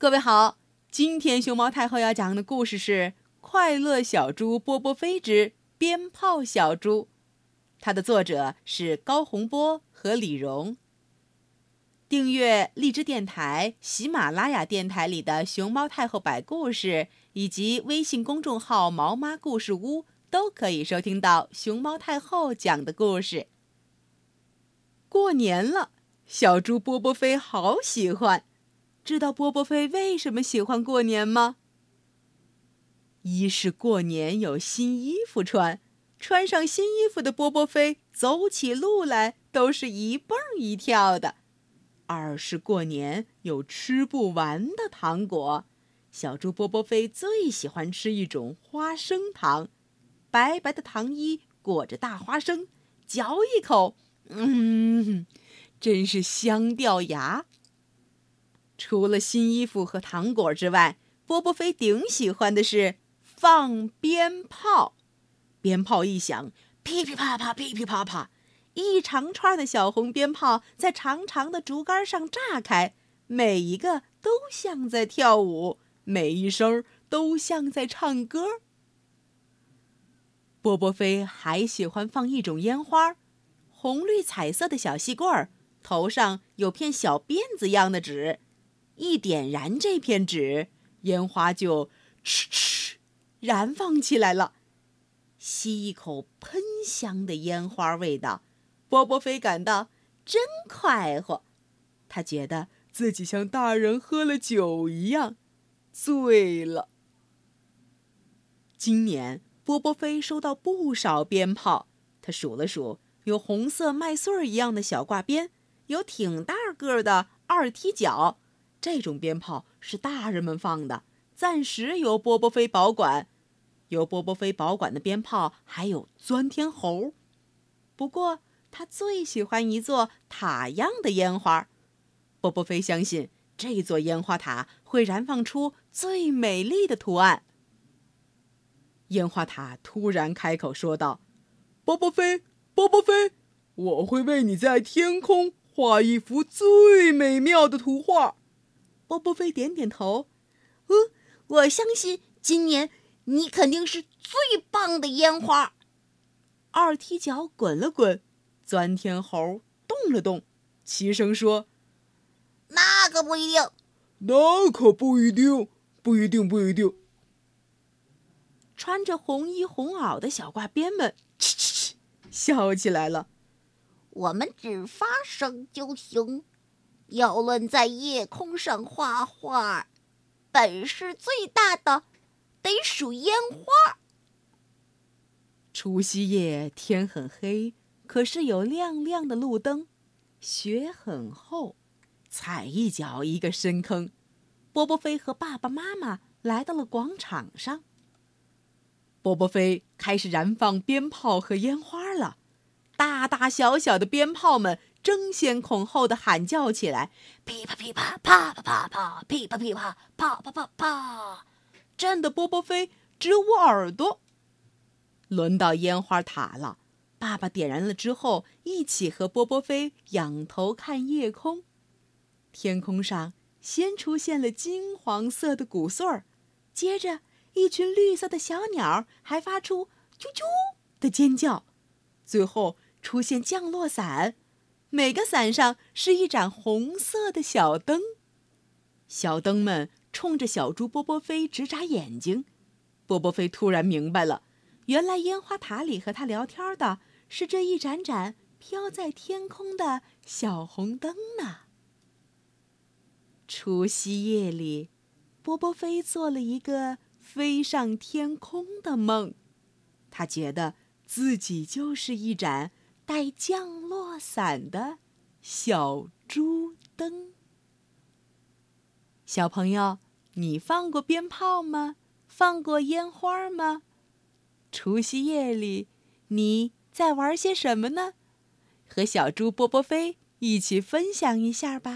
各位好，今天熊猫太后要讲的故事是《快乐小猪波波飞之鞭炮小猪》，它的作者是高洪波和李荣。订阅荔枝电台、喜马拉雅电台里的熊猫太后摆故事，以及微信公众号“毛妈故事屋”，都可以收听到熊猫太后讲的故事。过年了，小猪波波飞好喜欢。知道波波飞为什么喜欢过年吗？一是过年有新衣服穿，穿上新衣服的波波飞走起路来都是一蹦一跳的；二是过年有吃不完的糖果，小猪波波飞最喜欢吃一种花生糖，白白的糖衣裹着大花生，嚼一口，嗯，真是香掉牙。除了新衣服和糖果之外，波波飞顶喜欢的是放鞭炮。鞭炮一响，噼噼啪啪，噼噼啪啪，一长串的小红鞭炮在长长的竹竿上炸开，每一个都像在跳舞，每一声都像在唱歌。波波飞还喜欢放一种烟花，红绿彩色的小细棍儿，头上有片小辫子样的纸。一点燃这片纸，烟花就哧哧燃放起来了。吸一口喷香的烟花味道，波波飞感到真快活。他觉得自己像大人喝了酒一样，醉了。今年波波飞收到不少鞭炮，他数了数，有红色麦穗儿一样的小挂鞭，有挺大个的二踢脚。这种鞭炮是大人们放的，暂时由波波飞保管。由波波飞保管的鞭炮还有钻天猴，不过他最喜欢一座塔样的烟花。波波飞相信这座烟花塔会燃放出最美丽的图案。烟花塔突然开口说道：“波波飞，波波飞，我会为你在天空画一幅最美妙的图画。”波波飞点点头，嗯，我相信今年你肯定是最棒的烟花。二踢脚滚了滚，钻天猴动了动，齐声说：“那可不一定，那可不一定，不一定，不一定。”穿着红衣红袄的小挂鞭们嗤嗤嗤笑起来了。我们只发声就行。要论在夜空上画画，本事最大的得数烟花。除夕夜天很黑，可是有亮亮的路灯，雪很厚，踩一脚一个深坑。波波飞和爸爸妈妈来到了广场上。波波飞开始燃放鞭炮和烟花，大大小小的鞭炮们。争先恐后的喊叫起来：“噼啪噼啪，啪啪啪啪，噼啪噼啪，啪啪啪啪！”震得波波飞直捂耳朵。轮到烟花塔了，爸爸点燃了之后，一起和波波飞仰头看夜空。天空上先出现了金黄色的谷穗儿，接着一群绿色的小鸟还发出“啾啾”的尖叫，最后出现降落伞。每个伞上是一盏红色的小灯，小灯们冲着小猪波波飞直眨眼睛。波波飞突然明白了，原来烟花塔里和他聊天的是这一盏盏飘在天空的小红灯呢。除夕夜里，波波飞做了一个飞上天空的梦，他觉得自己就是一盏。带降落伞的小猪灯。小朋友，你放过鞭炮吗？放过烟花吗？除夕夜里，你在玩些什么呢？和小猪波波飞一起分享一下吧。